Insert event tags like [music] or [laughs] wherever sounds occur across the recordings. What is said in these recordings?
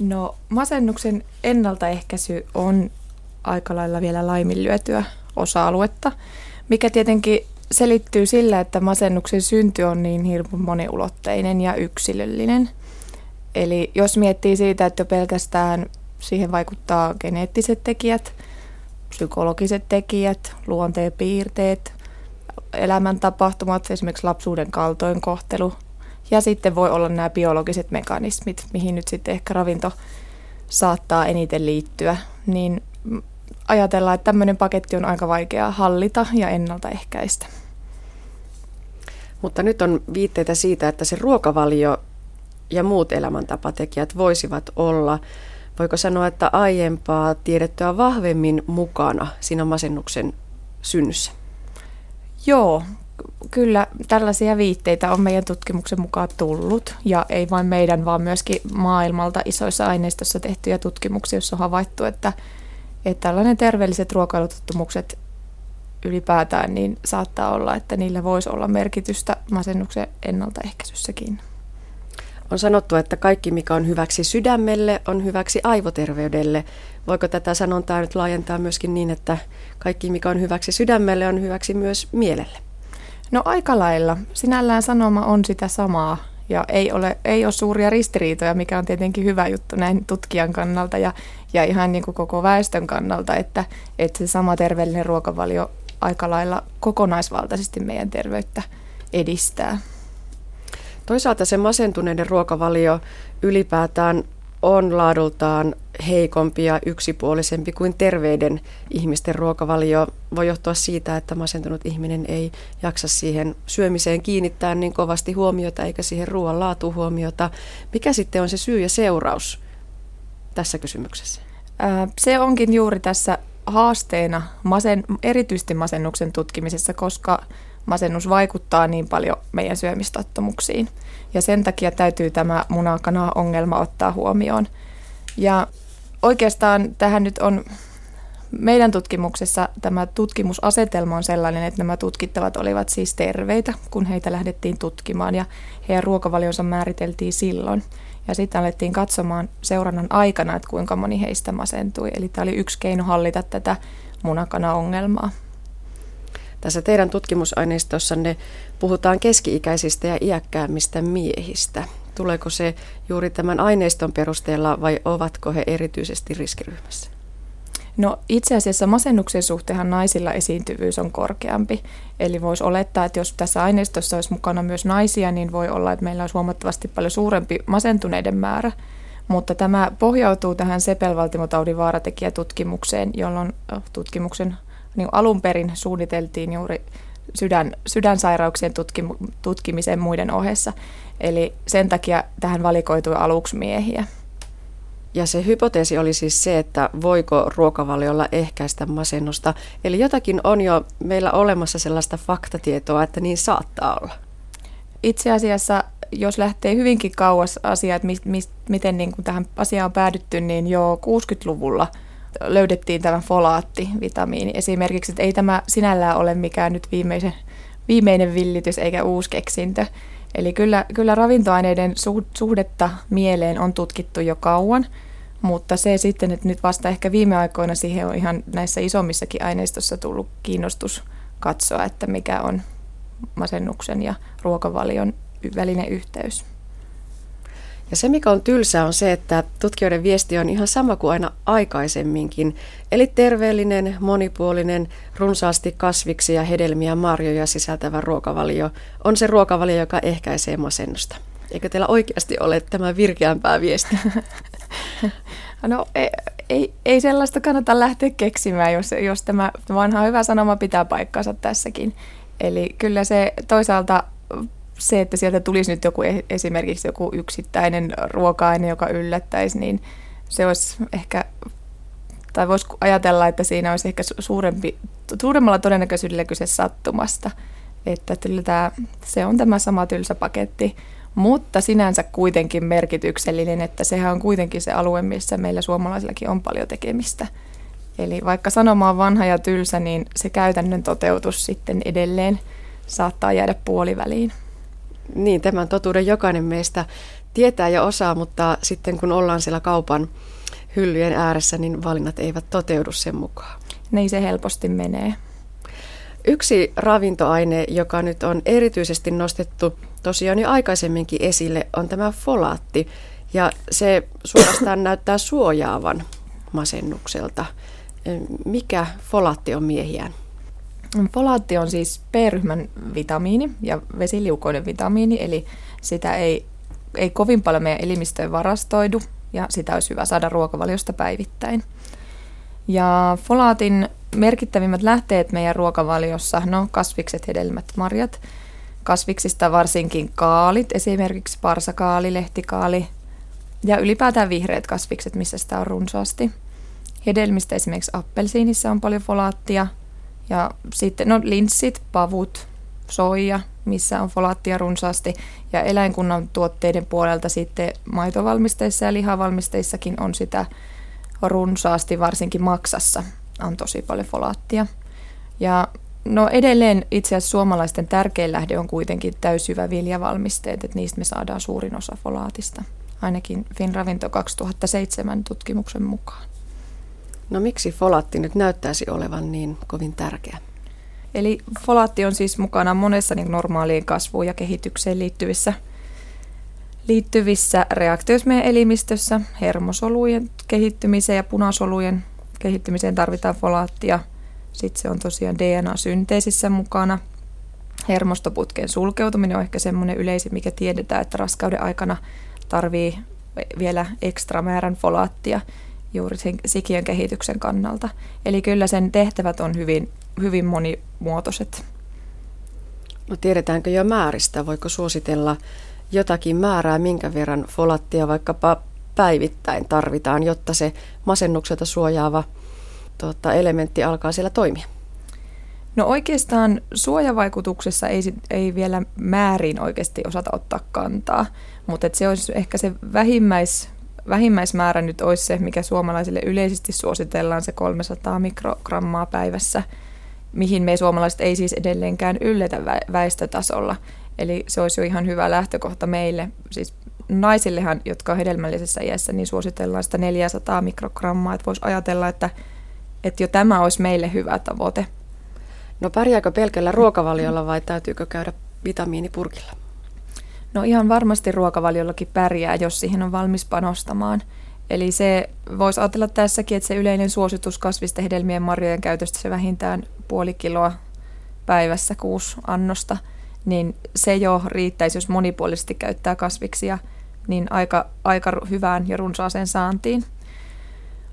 No masennuksen ennaltaehkäisy on aika lailla vielä laiminlyötyä osa-aluetta, mikä tietenkin selittyy sillä, että masennuksen synty on niin hirveän moniulotteinen ja yksilöllinen. Eli jos miettii siitä, että pelkästään siihen vaikuttaa geneettiset tekijät, psykologiset tekijät, luonteen piirteet, elämäntapahtumat, esimerkiksi lapsuuden kaltoinkohtelu, ja sitten voi olla nämä biologiset mekanismit, mihin nyt sitten ehkä ravinto saattaa eniten liittyä, niin ajatellaan, että tämmöinen paketti on aika vaikea hallita ja ennaltaehkäistä. Mutta nyt on viitteitä siitä, että se ruokavalio ja muut elämäntapatekijät voisivat olla, voiko sanoa, että aiempaa tiedettyä vahvemmin mukana siinä masennuksen synnyssä? Joo, kyllä tällaisia viitteitä on meidän tutkimuksen mukaan tullut. Ja ei vain meidän, vaan myöskin maailmalta isoissa aineistossa tehtyjä tutkimuksia, joissa on havaittu, että, että tällainen terveelliset ruokailutottumukset ylipäätään, niin saattaa olla, että niillä voisi olla merkitystä masennuksen ennaltaehkäisyssäkin. On sanottu, että kaikki mikä on hyväksi sydämelle on hyväksi aivoterveydelle. Voiko tätä sanontaa nyt laajentaa myöskin niin, että kaikki mikä on hyväksi sydämelle on hyväksi myös mielelle? No aika lailla. Sinällään sanoma on sitä samaa ja ei ole, ei ole suuria ristiriitoja, mikä on tietenkin hyvä juttu näin tutkijan kannalta ja, ja ihan niin kuin koko väestön kannalta, että, että se sama terveellinen ruokavalio aika lailla kokonaisvaltaisesti meidän terveyttä edistää. Toisaalta se masentuneiden ruokavalio ylipäätään on laadultaan heikompi ja yksipuolisempi kuin terveiden ihmisten ruokavalio. Voi johtua siitä, että masentunut ihminen ei jaksa siihen syömiseen kiinnittää niin kovasti huomiota eikä siihen ruoan laatu huomiota. Mikä sitten on se syy ja seuraus tässä kysymyksessä? Se onkin juuri tässä haasteena masen, erityisesti masennuksen tutkimisessa, koska masennus vaikuttaa niin paljon meidän syömistottumuksiin. Ja sen takia täytyy tämä munakana-ongelma ottaa huomioon. Ja oikeastaan tähän nyt on meidän tutkimuksessa tämä tutkimusasetelma on sellainen, että nämä tutkittavat olivat siis terveitä, kun heitä lähdettiin tutkimaan ja heidän ruokavalionsa määriteltiin silloin. Ja sitten alettiin katsomaan seurannan aikana, että kuinka moni heistä masentui. Eli tämä oli yksi keino hallita tätä munakana-ongelmaa. Tässä teidän tutkimusaineistossanne puhutaan keski-ikäisistä ja iäkkäämmistä miehistä. Tuleeko se juuri tämän aineiston perusteella vai ovatko he erityisesti riskiryhmässä? No itse asiassa masennuksen suhteenhan naisilla esiintyvyys on korkeampi. Eli voisi olettaa, että jos tässä aineistossa olisi mukana myös naisia, niin voi olla, että meillä olisi huomattavasti paljon suurempi masentuneiden määrä. Mutta tämä pohjautuu tähän sepelvaltimotaudin vaaratekijätutkimukseen, jolloin tutkimuksen niin alun perin suunniteltiin juuri sydän, sydänsairauksien tutkimu, tutkimiseen muiden ohessa. Eli sen takia tähän valikoitui aluksi miehiä. Ja se hypoteesi oli siis se, että voiko ruokavaliolla ehkäistä masennusta. Eli jotakin on jo meillä olemassa sellaista faktatietoa, että niin saattaa olla. Itse asiassa, jos lähtee hyvinkin kauas asiaa, että mi, mi, miten niin kuin tähän asiaan on päädytty, niin jo 60-luvulla löydettiin tämä folaattivitamiini esimerkiksi. Että ei tämä sinällään ole mikään nyt viimeisen, viimeinen villitys eikä uusi keksintö. Eli kyllä, kyllä ravintoaineiden suhdetta mieleen on tutkittu jo kauan, mutta se sitten, että nyt vasta ehkä viime aikoina siihen on ihan näissä isommissakin aineistossa tullut kiinnostus katsoa, että mikä on masennuksen ja ruokavalion välinen yhteys. Ja se, mikä on tylsää, on se, että tutkijoiden viesti on ihan sama kuin aina aikaisemminkin. Eli terveellinen, monipuolinen, runsaasti kasviksi ja hedelmiä marjoja sisältävä ruokavalio on se ruokavalio, joka ehkäisee masennusta. Eikö teillä oikeasti ole tämä virkeämpää viesti? [laughs] No ei, ei, ei sellaista kannata lähteä keksimään, jos, jos tämä vanha hyvä sanoma pitää paikkansa tässäkin. Eli kyllä se toisaalta se, että sieltä tulisi nyt joku esimerkiksi joku yksittäinen ruoka-aine, joka yllättäisi, niin se olisi ehkä, tai voisi ajatella, että siinä olisi ehkä suurempi, suuremmalla todennäköisyydellä kyse sattumasta. Että tämä, se on tämä sama tylsä paketti, mutta sinänsä kuitenkin merkityksellinen, että sehän on kuitenkin se alue, missä meillä suomalaisillakin on paljon tekemistä. Eli vaikka sanoma on vanha ja tylsä, niin se käytännön toteutus sitten edelleen saattaa jäädä puoliväliin. Niin, tämän totuuden jokainen meistä tietää ja osaa, mutta sitten kun ollaan siellä kaupan hyllyjen ääressä, niin valinnat eivät toteudu sen mukaan. Niin se helposti menee. Yksi ravintoaine, joka nyt on erityisesti nostettu tosiaan jo aikaisemminkin esille, on tämä folaatti. Ja se suorastaan [coughs] näyttää suojaavan masennukselta. Mikä folaatti on miehiään? Folaatti on siis B-ryhmän vitamiini ja vesiliukoinen vitamiini, eli sitä ei, ei kovin paljon meidän elimistöön varastoidu ja sitä olisi hyvä saada ruokavaliosta päivittäin. Ja folaatin merkittävimmät lähteet meidän ruokavaliossa, no kasvikset, hedelmät, marjat. Kasviksista varsinkin kaalit, esimerkiksi parsakaali, lehtikaali ja ylipäätään vihreät kasvikset, missä sitä on runsaasti. Hedelmistä esimerkiksi appelsiinissa on paljon folaattia ja sitten no linssit, pavut, soija, missä on folaattia runsaasti. Ja eläinkunnan tuotteiden puolelta sitten maitovalmisteissa ja lihavalmisteissakin on sitä runsaasti, varsinkin maksassa on tosi paljon folaattia. Ja no edelleen itse asiassa suomalaisten tärkein lähde on kuitenkin täysjyvä viljavalmisteet, että niistä me saadaan suurin osa folaatista, ainakin Finravinto 2007 tutkimuksen mukaan. No miksi folaatti nyt näyttäisi olevan niin kovin tärkeä? Eli folaatti on siis mukana monessa niin normaaliin kasvuun ja kehitykseen liittyvissä, liittyvissä reaktioissa meidän elimistössä, hermosolujen kehittymiseen ja punasolujen kehittymiseen tarvitaan folaattia. Sitten se on tosiaan DNA-synteesissä mukana. Hermostoputken sulkeutuminen on ehkä semmoinen yleisin, mikä tiedetään, että raskauden aikana tarvii vielä ekstra määrän folaattia juuri sen sikiön kehityksen kannalta. Eli kyllä sen tehtävät on hyvin, hyvin monimuotoiset. No tiedetäänkö jo määristä? Voiko suositella jotakin määrää, minkä verran folattia vaikkapa päivittäin tarvitaan, jotta se masennukselta suojaava tuota, elementti alkaa siellä toimia? No oikeastaan suojavaikutuksessa ei, ei vielä määrin oikeasti osata ottaa kantaa, mutta se olisi ehkä se vähimmäis, vähimmäismäärä nyt olisi se, mikä suomalaisille yleisesti suositellaan, se 300 mikrogrammaa päivässä, mihin me suomalaiset ei siis edelleenkään ylletä väestötasolla. Eli se olisi jo ihan hyvä lähtökohta meille, siis naisillehan, jotka on hedelmällisessä iässä, niin suositellaan sitä 400 mikrogrammaa, että voisi ajatella, että, että jo tämä olisi meille hyvä tavoite. No pärjääkö pelkällä ruokavaliolla vai täytyykö käydä vitamiinipurkilla? No ihan varmasti ruokavaliollakin pärjää, jos siihen on valmis panostamaan. Eli se voisi ajatella tässäkin, että se yleinen suositus kasvisten hedelmien marjojen käytöstä se vähintään puoli kiloa päivässä kuusi annosta, niin se jo riittäisi, jos monipuolisesti käyttää kasviksia – niin aika, aika hyvään ja runsaaseen saantiin.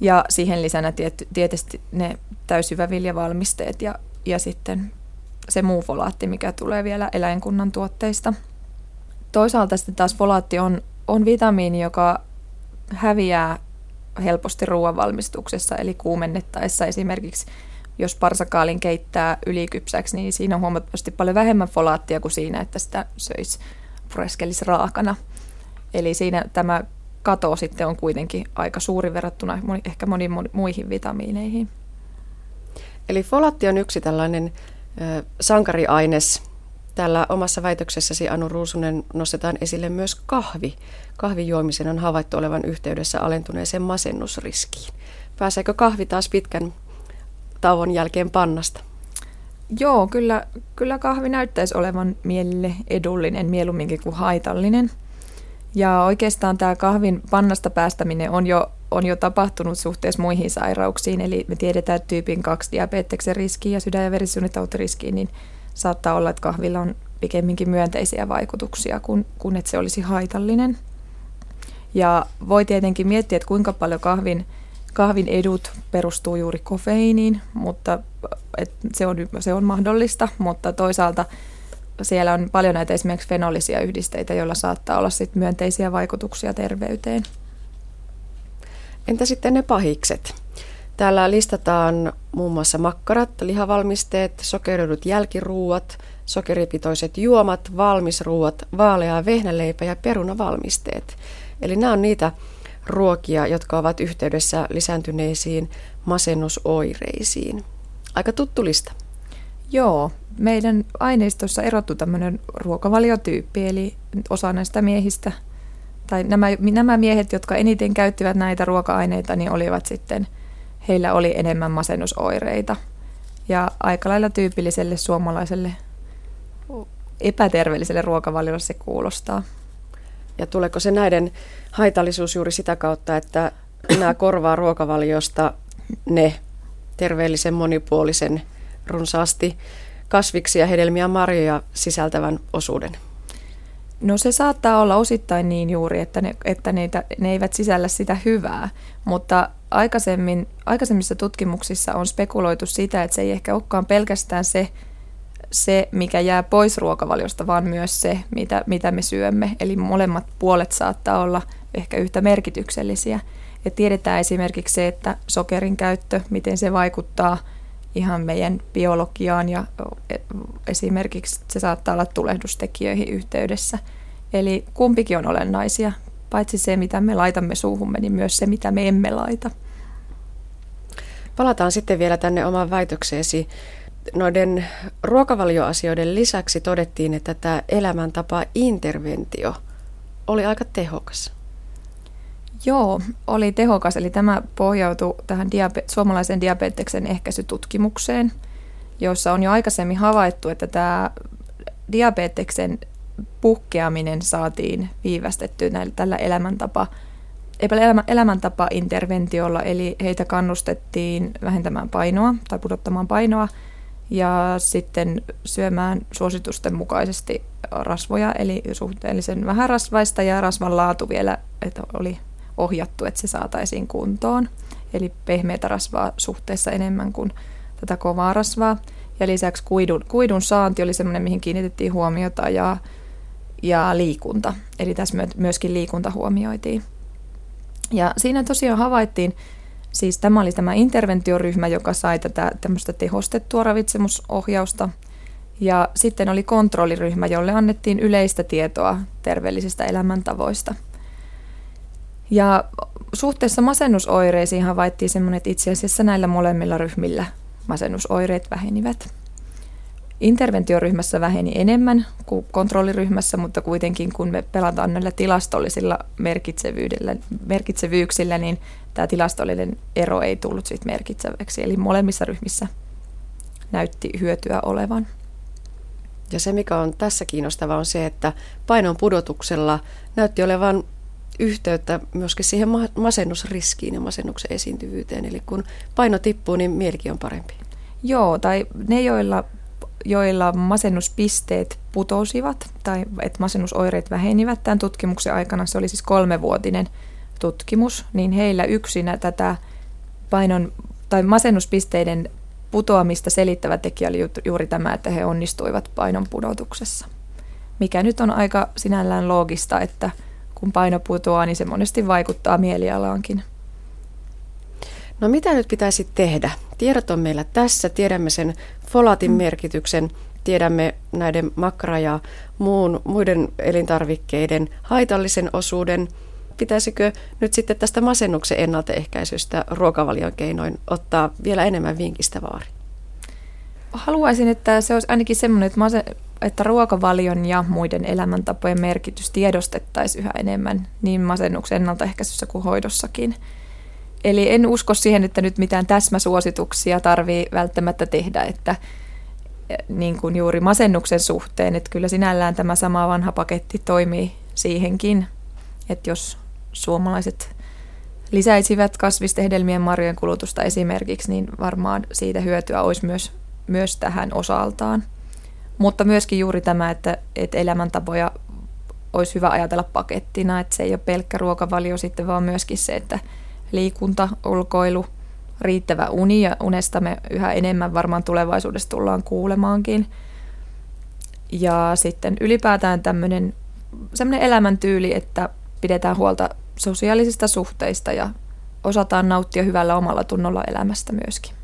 Ja siihen lisänä tiet, tietysti ne täysjyväviljavalmisteet ja, ja sitten se muu folaatti, mikä tulee vielä eläinkunnan tuotteista. Toisaalta sitten taas folaatti on, on vitamiini, joka häviää helposti ruoanvalmistuksessa, eli kuumennettaessa esimerkiksi jos parsakaalin keittää ylikypsäksi, niin siinä on huomattavasti paljon vähemmän folaattia kuin siinä, että sitä söisi pureskelisi raakana. Eli siinä tämä kato sitten on kuitenkin aika suuri verrattuna ehkä moniin muihin vitamiineihin. Eli folatti on yksi tällainen sankariaines. Täällä omassa väitöksessäsi Anu Ruusunen nostetaan esille myös kahvi. Kahvin juomisen on havaittu olevan yhteydessä alentuneeseen masennusriskiin. Pääseekö kahvi taas pitkän tauon jälkeen pannasta? Joo, kyllä, kyllä kahvi näyttäisi olevan mielelle edullinen mieluumminkin kuin haitallinen – ja oikeastaan tämä kahvin pannasta päästäminen on jo, on jo tapahtunut suhteessa muihin sairauksiin. Eli me tiedetään, tyypin 2 diabeteksen riski ja sydän- ja niin saattaa olla, että kahvilla on pikemminkin myönteisiä vaikutuksia kuin, kuin että se olisi haitallinen. Ja voi tietenkin miettiä, että kuinka paljon kahvin, kahvin edut perustuu juuri kofeiiniin, mutta että se, on, se on mahdollista, mutta toisaalta – siellä on paljon näitä esimerkiksi fenolisia yhdisteitä, joilla saattaa olla sit myönteisiä vaikutuksia terveyteen. Entä sitten ne pahikset? Täällä listataan muun muassa makkarat, lihavalmisteet, sokeroidut jälkiruuat, sokeripitoiset juomat, valmisruuat, vaalea vehnäleipä ja perunavalmisteet. Eli nämä on niitä ruokia, jotka ovat yhteydessä lisääntyneisiin masennusoireisiin. Aika tuttu lista. Joo, meidän aineistossa erottu tämmöinen ruokavaliotyyppi, eli osa näistä miehistä tai nämä, nämä miehet, jotka eniten käyttivät näitä ruoka-aineita, niin olivat sitten, heillä oli enemmän masennusoireita. Ja aika lailla tyypilliselle suomalaiselle epäterveelliselle ruokavaliolle se kuulostaa. Ja tuleeko se näiden haitallisuus juuri sitä kautta, että nämä korvaa ruokavaliosta ne terveellisen, monipuolisen, runsaasti kasviksia, hedelmiä ja marjoja sisältävän osuuden? No se saattaa olla osittain niin juuri, että ne, että neitä, ne eivät sisällä sitä hyvää, mutta aikaisemmin, aikaisemmissa tutkimuksissa on spekuloitu sitä, että se ei ehkä olekaan pelkästään se, se, mikä jää pois ruokavaliosta, vaan myös se, mitä, mitä me syömme. Eli molemmat puolet saattaa olla ehkä yhtä merkityksellisiä. Ja tiedetään esimerkiksi se, että sokerin käyttö, miten se vaikuttaa ihan meidän biologiaan ja e, esimerkiksi se saattaa olla tulehdustekijöihin yhteydessä. Eli kumpikin on olennaisia, paitsi se mitä me laitamme suuhumme, niin myös se mitä me emme laita. Palataan sitten vielä tänne omaan väitökseesi. Noiden ruokavalioasioiden lisäksi todettiin, että tämä elämäntapa interventio oli aika tehokas. Joo, oli tehokas. Eli tämä pohjautui tähän diabe- suomalaisen diabeteksen ehkäisytutkimukseen, jossa on jo aikaisemmin havaittu, että tämä diabeteksen puhkeaminen saatiin viivästettyä näillä, tällä elämäntapa, elämäntapa-interventiolla, eli heitä kannustettiin vähentämään painoa tai pudottamaan painoa ja sitten syömään suositusten mukaisesti rasvoja, eli suhteellisen vähän rasvaista ja rasvan laatu vielä, että oli ohjattu, että se saataisiin kuntoon. Eli pehmeätä rasvaa suhteessa enemmän kuin tätä kovaa rasvaa. Ja lisäksi kuidun, kuidun saanti oli sellainen, mihin kiinnitettiin huomiota ja, ja liikunta. Eli tässä myöskin liikunta huomioitiin. Ja siinä tosiaan havaittiin, siis tämä oli tämä interventioryhmä, joka sai tätä tämmöistä tehostettua ravitsemusohjausta. Ja sitten oli kontrolliryhmä, jolle annettiin yleistä tietoa terveellisistä elämäntavoista – ja suhteessa masennusoireisiin havaittiin semmoinen, että itse asiassa näillä molemmilla ryhmillä masennusoireet vähenivät. Interventioryhmässä väheni enemmän kuin kontrolliryhmässä, mutta kuitenkin kun me pelataan näillä tilastollisilla merkitsevyydellä, merkitsevyyksillä, niin tämä tilastollinen ero ei tullut siitä merkitseväksi. Eli molemmissa ryhmissä näytti hyötyä olevan. Ja se, mikä on tässä kiinnostavaa, on se, että painon pudotuksella näytti olevan yhteyttä myöskin siihen masennusriskiin ja masennuksen esiintyvyyteen. Eli kun paino tippuu, niin mielikin on parempi. Joo, tai ne, joilla, joilla masennuspisteet putosivat tai että masennusoireet vähenivät tämän tutkimuksen aikana, se oli siis kolmevuotinen tutkimus, niin heillä yksinä tätä painon tai masennuspisteiden putoamista selittävä tekijä oli juuri tämä, että he onnistuivat painon pudotuksessa. Mikä nyt on aika sinällään loogista, että – kun paino putoaa, niin se monesti vaikuttaa mielialaankin. No mitä nyt pitäisi tehdä? Tiedot on meillä tässä, tiedämme sen folaatin mm. merkityksen, tiedämme näiden makra- ja muun, muiden elintarvikkeiden haitallisen osuuden. Pitäisikö nyt sitten tästä masennuksen ennaltaehkäisystä ruokavalion keinoin ottaa vielä enemmän vinkistä vaari? Haluaisin, että se olisi ainakin semmoinen, että että ruokavalion ja muiden elämäntapojen merkitys tiedostettaisiin yhä enemmän niin masennuksen ennaltaehkäisyssä kuin hoidossakin. Eli en usko siihen, että nyt mitään täsmäsuosituksia tarvii välttämättä tehdä, että eh, niin kuin juuri masennuksen suhteen, että kyllä sinällään tämä sama vanha paketti toimii siihenkin, että jos suomalaiset lisäisivät kasvisten hedelmien marjojen kulutusta esimerkiksi, niin varmaan siitä hyötyä olisi myös, myös tähän osaltaan. Mutta myöskin juuri tämä, että, että elämäntapoja olisi hyvä ajatella pakettina, että se ei ole pelkkä ruokavalio sitten, vaan myöskin se, että liikunta, ulkoilu, riittävä uni ja unesta me yhä enemmän varmaan tulevaisuudessa tullaan kuulemaankin. Ja sitten ylipäätään tämmöinen semmoinen elämäntyyli, että pidetään huolta sosiaalisista suhteista ja osataan nauttia hyvällä omalla tunnolla elämästä myöskin.